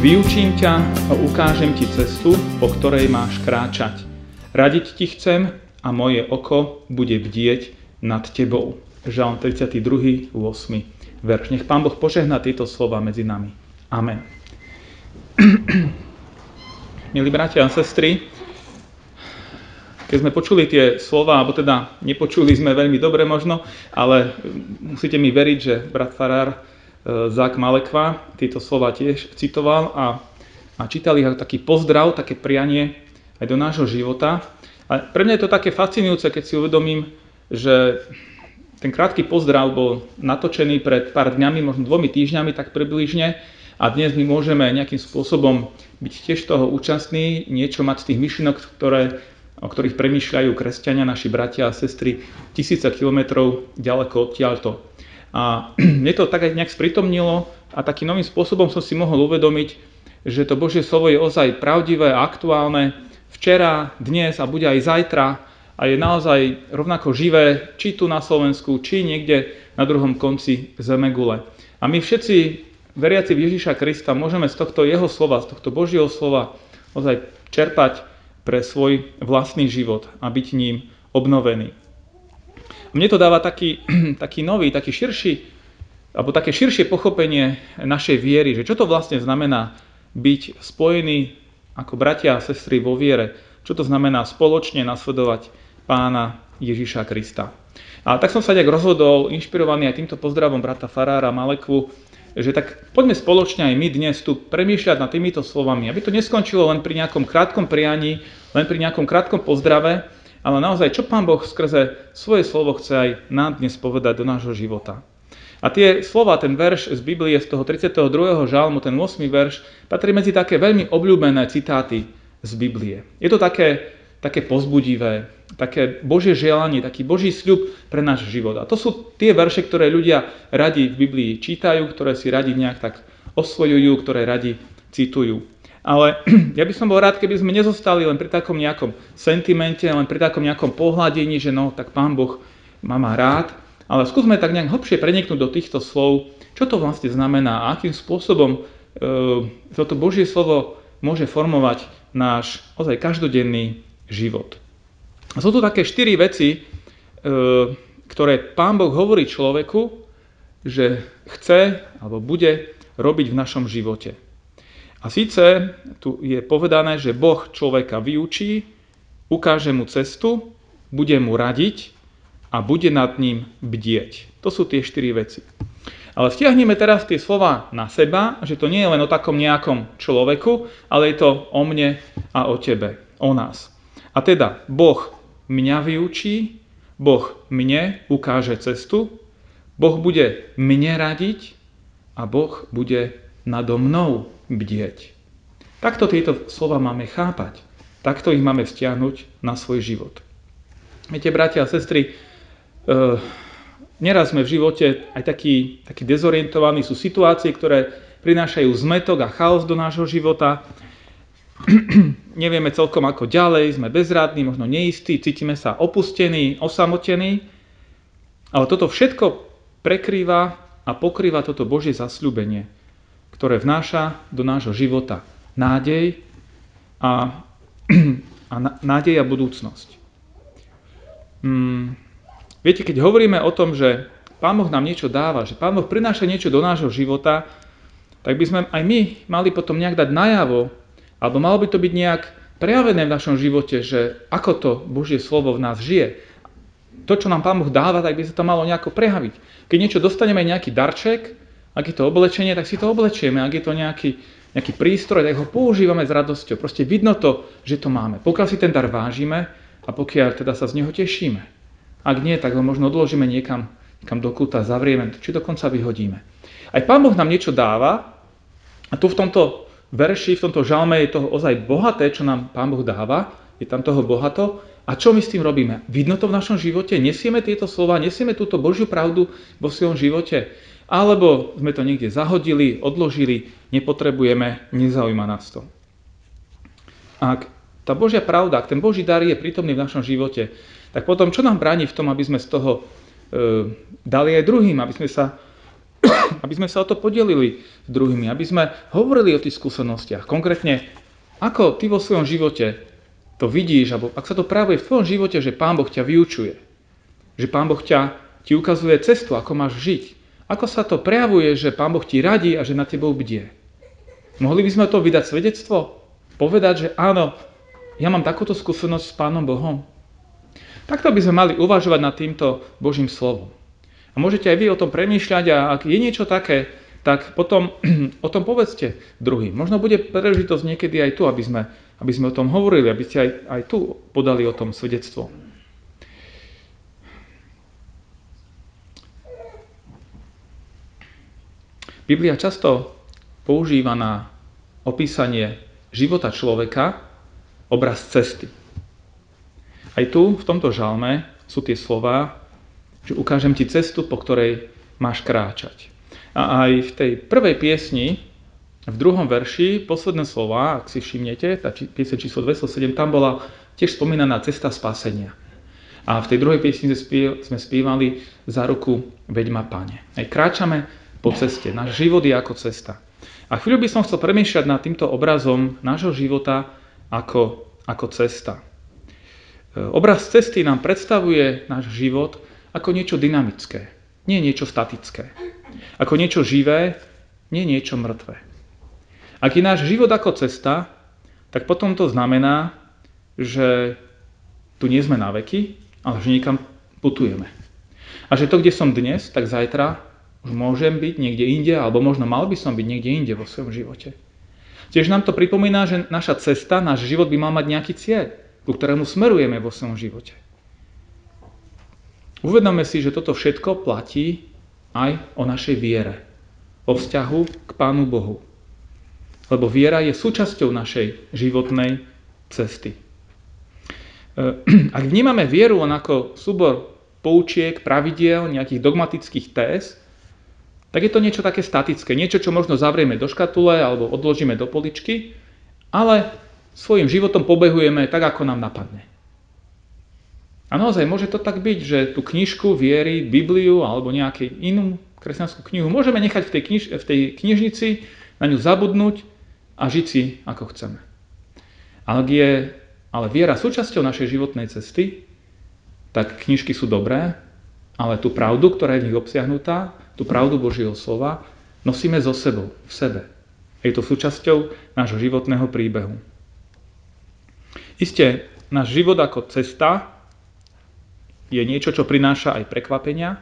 Vyučím ťa a ukážem ti cestu, po ktorej máš kráčať. Radiť ti chcem a moje oko bude bdieť nad tebou. Žalm 32. 8. verš. Nech Pán Boh požehná tieto slova medzi nami. Amen. Milí bratia a sestry, keď sme počuli tie slova, alebo teda nepočuli sme veľmi dobre možno, ale musíte mi veriť, že brat Farár Zak Malekva tieto slova tiež citoval a, a čítal ich ako taký pozdrav, také prianie aj do nášho života. A pre mňa je to také fascinujúce, keď si uvedomím, že ten krátky pozdrav bol natočený pred pár dňami, možno dvomi týždňami tak približne a dnes my môžeme nejakým spôsobom byť tiež toho účastní, niečo mať z tých myšlienok, ktoré, o ktorých premýšľajú kresťania, naši bratia a sestry tisíce kilometrov ďaleko odtiaľto. A mne to tak aj nejak spritomnilo a takým novým spôsobom som si mohol uvedomiť, že to Božie slovo je ozaj pravdivé a aktuálne včera, dnes a bude aj zajtra a je naozaj rovnako živé, či tu na Slovensku, či niekde na druhom konci Zemegule. A my všetci, veriaci v Ježiša Krista, môžeme z tohto jeho slova, z tohto Božieho slova ozaj čerpať pre svoj vlastný život a byť ním obnovený. Mne to dáva taký, taký nový, taký širší, alebo také širšie pochopenie našej viery, že čo to vlastne znamená byť spojený ako bratia a sestry vo viere, čo to znamená spoločne nasledovať pána Ježiša Krista. A tak som sa nejak rozhodol, inšpirovaný aj týmto pozdravom brata Farára Malekvu, že tak poďme spoločne aj my dnes tu premýšľať nad týmito slovami, aby to neskončilo len pri nejakom krátkom prianí, len pri nejakom krátkom pozdrave, ale naozaj, čo Pán Boh skrze svoje slovo chce aj nám dnes povedať do nášho života. A tie slova, ten verš z Biblie, z toho 32. žalmu, ten 8. verš, patrí medzi také veľmi obľúbené citáty z Biblie. Je to také, také pozbudivé, také Božie želanie, taký Boží sľub pre náš život. A to sú tie verše, ktoré ľudia radi v Biblii čítajú, ktoré si radi nejak tak osvojujú, ktoré radi citujú. Ale ja by som bol rád, keby sme nezostali len pri takom nejakom sentimente, len pri takom nejakom pohľadení, že no, tak Pán Boh má rád, ale skúsme tak nejak hlbšie preniknúť do týchto slov, čo to vlastne znamená a akým spôsobom e, toto Božie slovo môže formovať náš ozaj každodenný život. A sú tu také štyri veci, e, ktoré Pán Boh hovorí človeku, že chce alebo bude robiť v našom živote. A síce tu je povedané, že Boh človeka vyučí, ukáže mu cestu, bude mu radiť a bude nad ním bdieť. To sú tie štyri veci. Ale stiahneme teraz tie slova na seba, že to nie je len o takom nejakom človeku, ale je to o mne a o tebe, o nás. A teda Boh mňa vyučí, Boh mne ukáže cestu, Boh bude mne radiť a Boh bude nado mnou bdieť. Takto tieto slova máme chápať. Takto ich máme vzťahnuť na svoj život. Viete, bratia a sestry, e, neraz sme v živote aj takí, takí dezorientovaní, sú situácie, ktoré prinášajú zmetok a chaos do nášho života. Nevieme celkom ako ďalej, sme bezradní, možno neistí, cítime sa opustení, osamotení. Ale toto všetko prekrýva a pokrýva toto Božie zasľúbenie ktoré vnáša do nášho života nádej a, a nádej a budúcnosť. Hmm. Viete, keď hovoríme o tom, že Pán Boh nám niečo dáva, že Pán Boh prináša niečo do nášho života, tak by sme aj my mali potom nejak dať najavo, alebo malo by to byť nejak prejavené v našom živote, že ako to Božie slovo v nás žije. To, čo nám Pán Boh dáva, tak by sa to malo nejako prejaviť. Keď niečo dostaneme, nejaký darček, ak je to oblečenie, tak si to oblečieme. Ak je to nejaký, nejaký prístroj, tak ho používame s radosťou. Proste vidno to, že to máme. Pokiaľ si ten dar vážime a pokiaľ teda sa z neho tešíme. Ak nie, tak ho možno odložíme niekam, niekam do kúta, zavrieme, či dokonca vyhodíme. Aj Pán Boh nám niečo dáva a tu v tomto verši, v tomto žalme je toho ozaj bohaté, čo nám Pán Boh dáva, je tam toho bohato. A čo my s tým robíme? Vidno to v našom živote? Nesieme tieto slova, nesieme túto Božiu pravdu vo svojom živote? Alebo sme to niekde zahodili, odložili, nepotrebujeme, nezaujíma nás to. Ak tá Božia pravda, ak ten Boží dar je prítomný v našom živote, tak potom čo nám bráni v tom, aby sme z toho e, dali aj druhým, aby sme sa aby sme sa o to podelili s druhými, aby sme hovorili o tých skúsenostiach. Konkrétne, ako ty vo svojom živote to vidíš, alebo ak sa to práve v tvojom živote, že Pán Boh ťa vyučuje, že Pán Boh ťa, ti ukazuje cestu, ako máš žiť, ako sa to prejavuje, že Pán Boh ti radí a že na tebou bdie. Mohli by sme to vydať svedectvo? Povedať, že áno, ja mám takúto skúsenosť s Pánom Bohom. Takto by sme mali uvažovať nad týmto Božím slovom. A môžete aj vy o tom premýšľať a ak je niečo také, tak potom o tom povedzte druhým. Možno bude príležitosť niekedy aj tu, aby sme, aby sme o tom hovorili, aby ste aj, aj tu podali o tom svedectvo. Biblia často používa na opísanie života človeka obraz cesty. Aj tu, v tomto žalme, sú tie slova, že ukážem ti cestu, po ktorej máš kráčať. A aj v tej prvej piesni, v druhom verši, posledné slova, ak si všimnete, tá piesň číslo 207, tam bola tiež spomínaná cesta spásenia. A v tej druhej piesni sme spievali za ruku Veď ma Pane. Aj kráčame po ceste. Náš život je ako cesta. A chvíľu by som chcel premýšľať nad týmto obrazom nášho života ako, ako cesta. E, obraz cesty nám predstavuje náš život ako niečo dynamické, nie niečo statické. Ako niečo živé, nie niečo mŕtve. Ak je náš život ako cesta, tak potom to znamená, že tu nie sme na veky, ale že niekam putujeme. A že to, kde som dnes, tak zajtra už môžem byť niekde inde, alebo možno mal by som byť niekde inde vo svojom živote. Tiež nám to pripomína, že naša cesta, náš život by mal mať nejaký cieľ, ku ktorému smerujeme vo svojom živote. Uvedome si, že toto všetko platí aj o našej viere, o vzťahu k Pánu Bohu. Lebo viera je súčasťou našej životnej cesty. Eh, ak vnímame vieru len ako súbor poučiek, pravidiel, nejakých dogmatických téz, tak je to niečo také statické, niečo, čo možno zavrieme do škatule alebo odložíme do poličky, ale svojim životom pobehujeme tak, ako nám napadne. A naozaj môže to tak byť, že tú knižku viery, Bibliu alebo nejakú inú kresťanskú knihu môžeme nechať v tej, kniž, v tej knižnici, na ňu zabudnúť a žiť si ako chceme. Ale je ale viera súčasťou našej životnej cesty, tak knižky sú dobré, ale tú pravdu, ktorá je v nich obsiahnutá, tú pravdu Božieho slova, nosíme so sebou, v sebe. Je to súčasťou nášho životného príbehu. Isté, náš život ako cesta je niečo, čo prináša aj prekvapenia.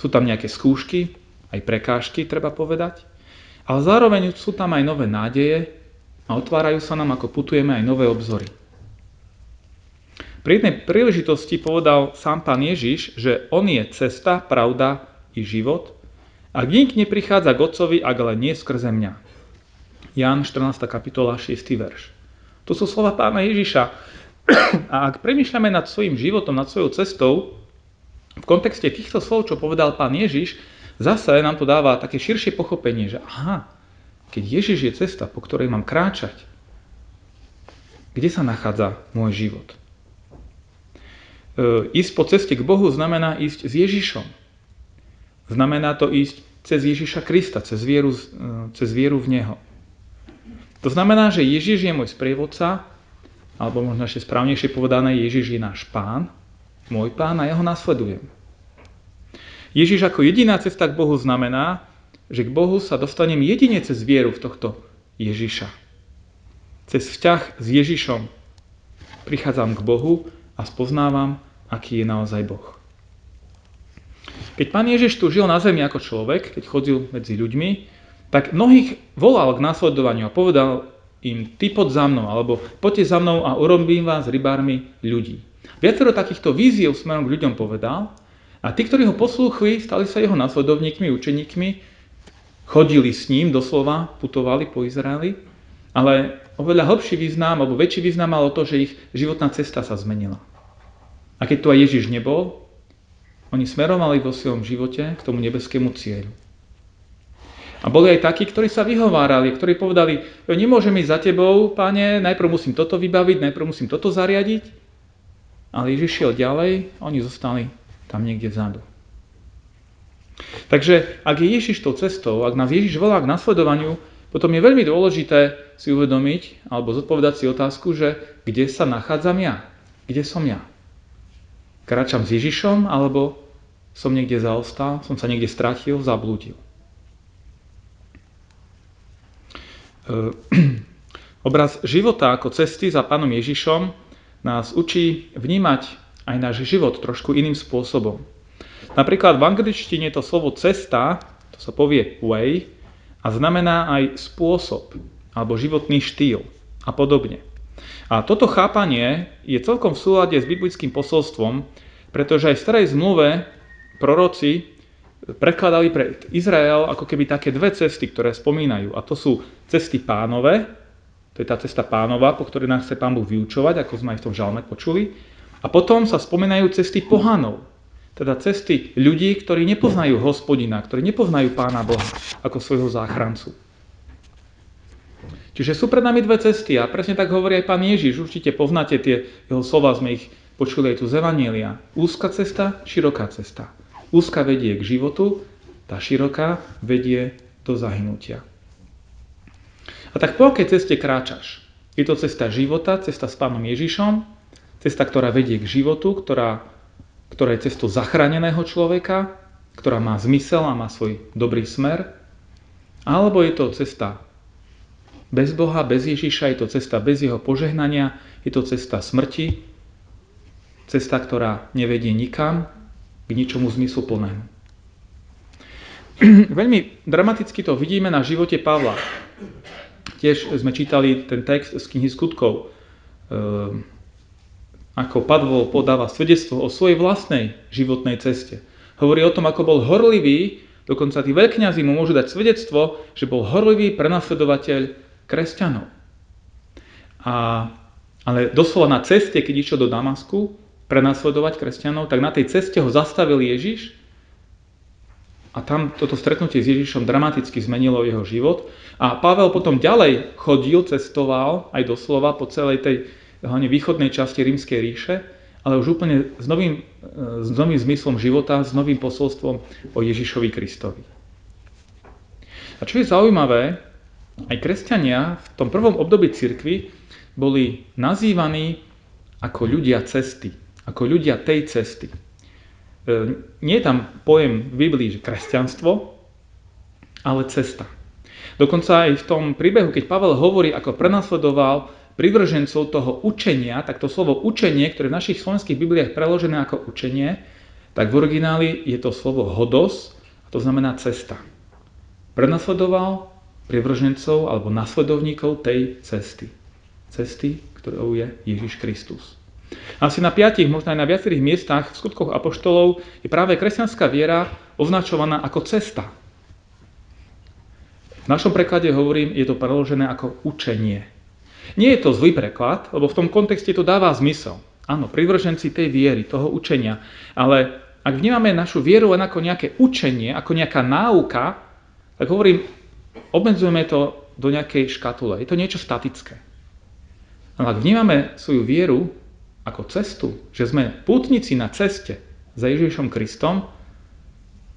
Sú tam nejaké skúšky, aj prekážky, treba povedať. Ale zároveň sú tam aj nové nádeje a otvárajú sa nám, ako putujeme, aj nové obzory. Pri jednej príležitosti povedal sám pán Ježiš, že on je cesta, pravda i život a nik neprichádza k Otcovi, ak len nie skrze mňa. Jan 14. kapitola 6. verš. To sú slova pána Ježiša. A ak premýšľame nad svojim životom, nad svojou cestou, v kontexte týchto slov, čo povedal pán Ježiš, zase nám to dáva také širšie pochopenie, že aha, keď Ježiš je cesta, po ktorej mám kráčať, kde sa nachádza môj život? E, ísť po ceste k Bohu znamená ísť s Ježišom. Znamená to ísť cez Ježiša Krista, cez vieru, e, cez vieru v Neho. To znamená, že Ježiš je môj sprievodca, alebo možno ešte správnejšie povedané, Ježiš je náš pán, môj pán a ja ho nasledujem. Ježiš ako jediná cesta k Bohu znamená, že k Bohu sa dostanem jedine cez vieru v tohto Ježiša. Cez vzťah s Ježišom prichádzam k Bohu a spoznávam, aký je naozaj Boh. Keď pán Ježiš tu žil na zemi ako človek, keď chodil medzi ľuďmi, tak mnohých volal k následovaniu a povedal im, ty pod za mnou, alebo poďte za mnou a urobím vás rybármi ľudí. Viacero takýchto víziev smerom k ľuďom povedal a tí, ktorí ho poslúchli, stali sa jeho následovníkmi, učeníkmi chodili s ním, doslova putovali po Izraeli, ale oveľa hlbší význam, alebo väčší význam malo to, že ich životná cesta sa zmenila. A keď tu aj Ježiš nebol, oni smerovali vo svojom živote k tomu nebeskému cieľu. A boli aj takí, ktorí sa vyhovárali, ktorí povedali, nemôžem ísť za tebou, pane, najprv musím toto vybaviť, najprv musím toto zariadiť. Ale Ježiš šiel ďalej, oni zostali tam niekde vzadu. Takže ak je Ježiš tou cestou, ak nás Ježiš volá k nasledovaniu, potom je veľmi dôležité si uvedomiť alebo zodpovedať si otázku, že kde sa nachádzam ja? Kde som ja? Kráčam s Ježišom alebo som niekde zaostal, som sa niekde stratil, zablúdil. E, obraz života ako cesty za Pánom Ježišom nás učí vnímať aj náš život trošku iným spôsobom. Napríklad v angličtine to slovo cesta, to sa povie way, a znamená aj spôsob alebo životný štýl a podobne. A toto chápanie je celkom v súlade s biblickým posolstvom, pretože aj v starej zmluve proroci prekladali pre Izrael ako keby také dve cesty, ktoré spomínajú. A to sú cesty pánové, to je tá cesta pánova, po ktorej nás chce pán Boh vyučovať, ako sme aj v tom žalme počuli. A potom sa spomínajú cesty pohanov, teda cesty ľudí, ktorí nepoznajú hospodina, ktorí nepoznajú pána Boha ako svojho záchrancu. Čiže sú pred nami dve cesty a presne tak hovorí aj pán Ježiš. Určite poznáte tie jeho slova, sme ich počuli aj tu z Evanielia. Úzka cesta, široká cesta. Úzka vedie k životu, tá široká vedie do zahynutia. A tak po akej ceste kráčaš? Je to cesta života, cesta s pánom Ježišom, cesta, ktorá vedie k životu, ktorá, ktorá je cestou zachráneného človeka, ktorá má zmysel a má svoj dobrý smer, alebo je to cesta bez Boha, bez Ježiša, je to cesta bez jeho požehnania, je to cesta smrti, cesta, ktorá nevedie nikam, k ničomu zmysluplnému. Veľmi dramaticky to vidíme na živote Pavla. Tiež sme čítali ten text z knihy skutkov, ehm, ako Pavol podáva svedectvo o svojej vlastnej životnej ceste. Hovorí o tom, ako bol horlivý, dokonca tí veľkňazí mu môžu dať svedectvo, že bol horlivý prenasledovateľ kresťanov. A, ale doslova na ceste, keď išiel do Damasku prenasledovať kresťanov, tak na tej ceste ho zastavil Ježiš a tam toto stretnutie s Ježišom dramaticky zmenilo jeho život. A Pavel potom ďalej chodil, cestoval aj doslova po celej tej hlavne východnej časti rímskej ríše, ale už úplne s novým, s novým zmyslom života, s novým posolstvom o Ježišovi Kristovi. A čo je zaujímavé, aj kresťania v tom prvom období cirkvy boli nazývaní ako ľudia cesty, ako ľudia tej cesty. E, nie je tam pojem v Biblii, že kresťanstvo, ale cesta. Dokonca aj v tom príbehu, keď Pavel hovorí, ako prenasledoval privržencov toho učenia, tak to slovo učenie, ktoré v našich slovenských Bibliách preložené ako učenie, tak v origináli je to slovo hodos, a to znamená cesta. Prenasledoval privržencov alebo nasledovníkov tej cesty. Cesty, ktorou je Ježiš Kristus. Asi na piatich, možno aj na viacerých miestach v skutkoch apoštolov je práve kresťanská viera označovaná ako cesta. V našom preklade hovorím, je to preložené ako učenie. Nie je to zlý preklad, lebo v tom kontexte to dáva zmysel. Áno, privrženci tej viery, toho učenia. Ale ak vnímame našu vieru len ako nejaké učenie, ako nejaká náuka, tak hovorím, obmedzujeme to do nejakej škatule. Je to niečo statické. Ale ak vnímame svoju vieru ako cestu, že sme pútnici na ceste za Ježišom Kristom,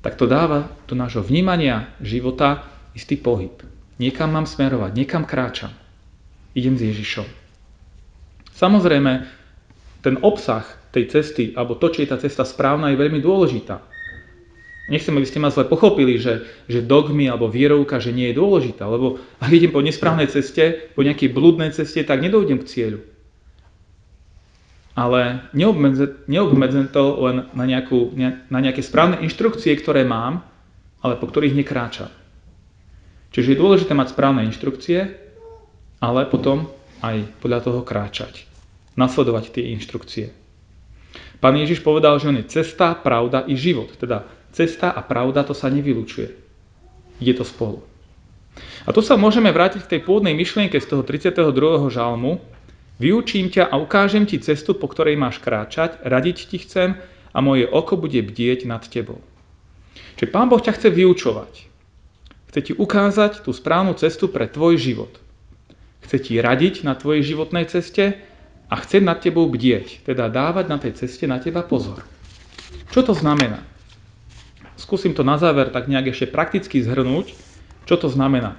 tak to dáva do nášho vnímania života istý pohyb. Niekam mám smerovať, niekam kráčam. Idem s Ježišom. Samozrejme, ten obsah tej cesty, alebo to, či je tá cesta správna, je veľmi dôležitá. Nechcem, aby ste ma zle pochopili, že, že dogmy alebo vierovka, že nie je dôležitá, lebo ak idem po nesprávnej ceste, po nejakej blúdnej ceste, tak nedojdem k cieľu. Ale neobmedzem to len na, nejakú, na nejaké správne inštrukcie, ktoré mám, ale po ktorých nekráčam. Čiže je dôležité mať správne inštrukcie, ale potom aj podľa toho kráčať. Nasledovať tie inštrukcie. Pán Ježiš povedal, že on je cesta, pravda i život. Teda Cesta a pravda to sa nevylučuje. Ide to spolu. A tu sa môžeme vrátiť k tej pôvodnej myšlienke z toho 32. žalmu. Vyučím ťa a ukážem ti cestu, po ktorej máš kráčať, radiť ti chcem a moje oko bude bdieť nad tebou. Čiže Pán Boh ťa chce vyučovať. Chce ti ukázať tú správnu cestu pre tvoj život. Chce ti radiť na tvojej životnej ceste a chce nad tebou bdieť, teda dávať na tej ceste na teba pozor. Čo to znamená? Skúsim to na záver tak nejak ešte prakticky zhrnúť, čo to znamená.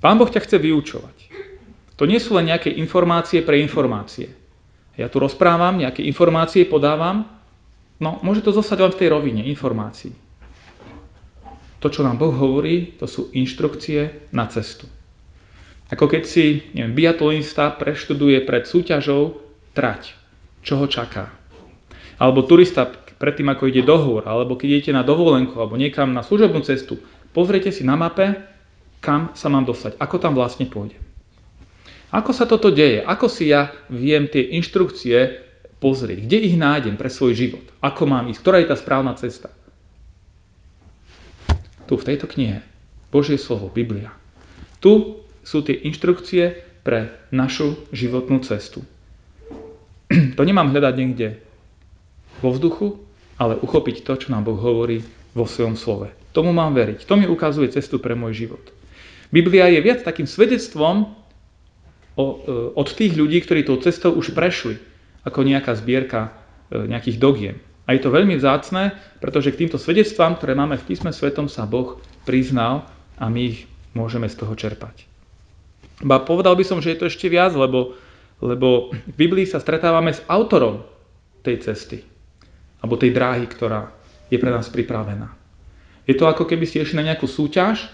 Pán Boh ťa chce vyučovať. To nie sú len nejaké informácie pre informácie. Ja tu rozprávam, nejaké informácie podávam, no môže to zostať len v tej rovine informácií. To, čo nám Boh hovorí, to sú inštrukcie na cestu. Ako keď si neviem, biatlonista preštuduje pred súťažou trať, čo ho čaká. Alebo turista predtým, ako ide do hôr, alebo keď idete na dovolenku, alebo niekam na služobnú cestu, pozrite si na mape, kam sa mám dostať, ako tam vlastne pôjde. Ako sa toto deje? Ako si ja viem tie inštrukcie pozrieť? Kde ich nájdem pre svoj život? Ako mám ísť? Ktorá je tá správna cesta? Tu v tejto knihe. Božie slovo, Biblia. Tu sú tie inštrukcie pre našu životnú cestu. To nemám hľadať niekde vo vzduchu, ale uchopiť to, čo nám Boh hovorí vo svojom slove. Tomu mám veriť. To mi ukazuje cestu pre môj život. Biblia je viac takým svedectvom e, od tých ľudí, ktorí tou cestou už prešli, ako nejaká zbierka e, nejakých dogiem. A je to veľmi vzácne, pretože k týmto svedectvám, ktoré máme v písme svetom, sa Boh priznal a my ich môžeme z toho čerpať. Ba povedal by som, že je to ešte viac, lebo, lebo v Biblii sa stretávame s autorom tej cesty alebo tej dráhy, ktorá je pre nás pripravená. Je to ako keby ste išli na nejakú súťaž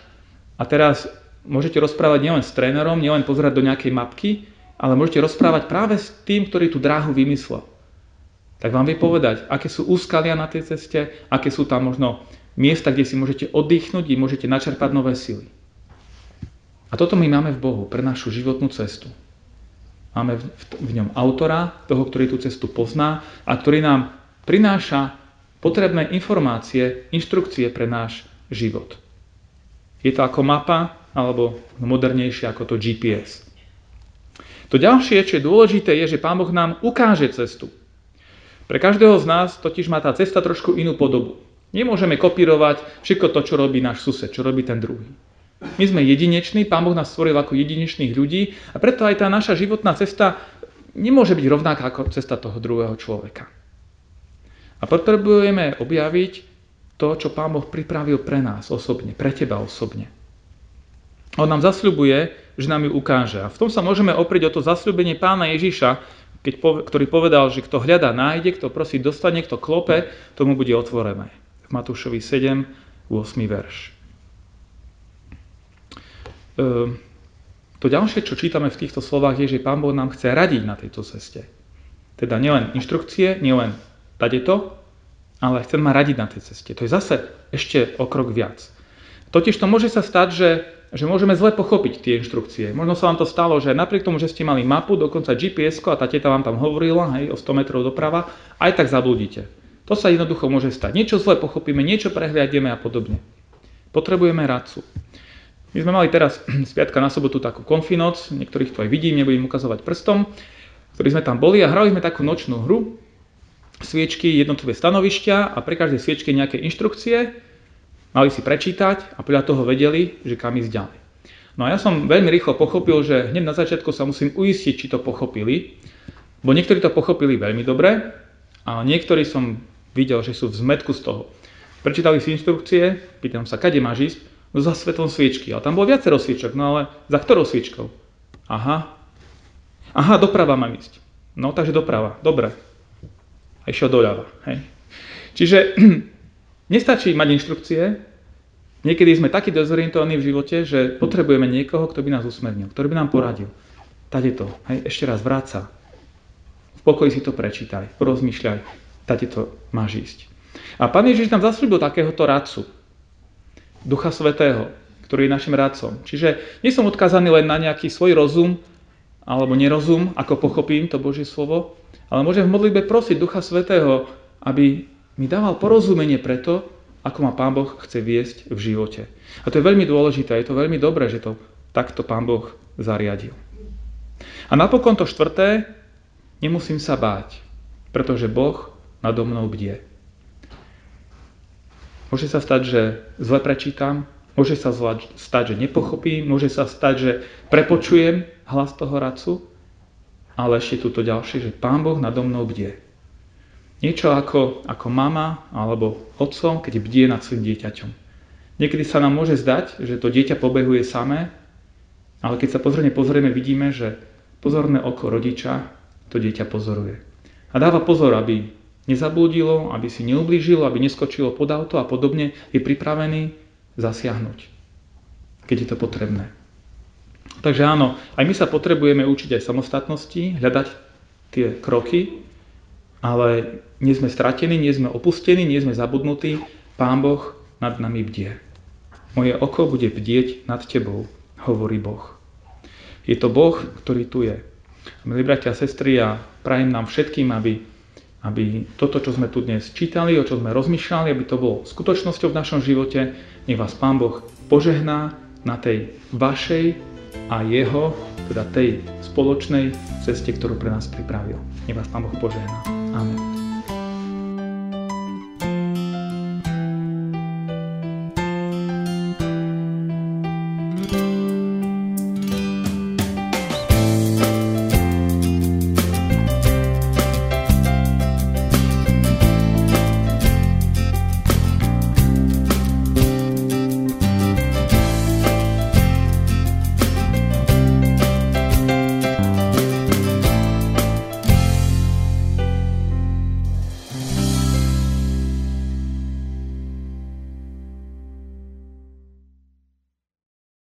a teraz môžete rozprávať nielen s trénerom, nielen pozerať do nejakej mapky, ale môžete rozprávať práve s tým, ktorý tú dráhu vymyslel. Tak vám vie povedať, aké sú úskalia na tej ceste, aké sú tam možno miesta, kde si môžete oddychnúť, kde môžete načerpať nové sily. A toto my máme v Bohu pre našu životnú cestu. Máme v ňom autora, toho, ktorý tú cestu pozná a ktorý nám prináša potrebné informácie, inštrukcie pre náš život. Je to ako mapa, alebo modernejšie ako to GPS. To ďalšie, čo je dôležité, je, že Pán Boh nám ukáže cestu. Pre každého z nás totiž má tá cesta trošku inú podobu. Nemôžeme kopírovať všetko to, čo robí náš sused, čo robí ten druhý. My sme jedineční, Pán Boh nás stvoril ako jedinečných ľudí a preto aj tá naša životná cesta nemôže byť rovnaká ako cesta toho druhého človeka. A potrebujeme objaviť to, čo Pán Boh pripravil pre nás osobne, pre teba osobne. On nám zasľubuje, že nám ju ukáže. A v tom sa môžeme oprieť o to zasľubenie pána Ježiša, keď, ktorý povedal, že kto hľadá, nájde, kto prosí, dostane, kto klope, tomu bude otvorené. V Matúšovi 7, 8 verš. Ehm, to ďalšie, čo čítame v týchto slovách, je, že Pán Boh nám chce radiť na tejto ceste. Teda nielen inštrukcie, nielen Tade to, ale chcem ma radiť na tej ceste. To je zase ešte o krok viac. Totiž to môže sa stať, že, že môžeme zle pochopiť tie inštrukcie. Možno sa vám to stalo, že napriek tomu, že ste mali mapu, dokonca gps a tá teta vám tam hovorila, hej, o 100 metrov doprava, aj tak zabludíte. To sa jednoducho môže stať. Niečo zle pochopíme, niečo prehliademe a podobne. Potrebujeme radcu. My sme mali teraz z piatka na sobotu takú konfinoc, niektorých to aj vidím, nebudem ukazovať prstom, ktorí sme tam boli a hrali sme takú nočnú hru, sviečky, jednotlivé stanovišťa a pre každej sviečke nejaké inštrukcie. Mali si prečítať a podľa toho vedeli, že kam ísť ďalej. No a ja som veľmi rýchlo pochopil, že hneď na začiatku sa musím uistiť, či to pochopili, bo niektorí to pochopili veľmi dobre a niektorí som videl, že sú v zmetku z toho. Prečítali si inštrukcie, pýtam sa, kade máš ísť? No za svetlom sviečky. Ale tam bolo viacero sviečok, no ale za ktorou sviečkou? Aha. Aha, doprava mám ísť. No takže doprava. Dobre išiel doľava. Hej. Čiže nestačí mať inštrukcie, niekedy sme takí dezorientovaní v živote, že potrebujeme niekoho, kto by nás usmernil, ktorý by nám poradil. Tade to, hej, ešte raz vráca. V pokoji si to prečítaj, porozmýšľaj, tade to máš ísť. A Pán Ježiš nám zaslúbil takéhoto radcu, Ducha Svetého, ktorý je našim radcom. Čiže nie som odkázaný len na nejaký svoj rozum alebo nerozum, ako pochopím to Božie slovo, ale môžem v modlitbe prosiť Ducha Svetého, aby mi dával porozumenie preto, ako ma Pán Boh chce viesť v živote. A to je veľmi dôležité, je to veľmi dobré, že to takto Pán Boh zariadil. A napokon to štvrté, nemusím sa báť, pretože Boh nado mnou bdie. Môže sa stať, že zle prečítam, môže sa stať, že nepochopím, môže sa stať, že prepočujem hlas toho radcu, ale ešte tu to ďalšie, že Pán Boh nado mnou bdie. Niečo ako, ako mama alebo otcom, keď bdie nad svojim dieťaťom. Niekedy sa nám môže zdať, že to dieťa pobehuje samé, ale keď sa pozorne pozrieme, vidíme, že pozorné oko rodiča to dieťa pozoruje. A dáva pozor, aby nezablúdilo, aby si neublížilo, aby neskočilo pod auto a podobne, je pripravený zasiahnuť, keď je to potrebné. Takže áno, aj my sa potrebujeme učiť aj samostatnosti, hľadať tie kroky, ale nie sme stratení, nie sme opustení, nie sme zabudnutí. Pán Boh nad nami bdie. Moje oko bude bdieť nad tebou, hovorí Boh. Je to Boh, ktorý tu je. Milí bratia a sestry, ja prajem nám všetkým, aby, aby toto, čo sme tu dnes čítali, o čo sme rozmýšľali, aby to bolo skutočnosťou v našom živote. Nech vás Pán Boh požehná na tej vašej a jeho, teda tej spoločnej ceste, ktorú pre nás pripravil. Nech vás Pán Boh požehná. Amen.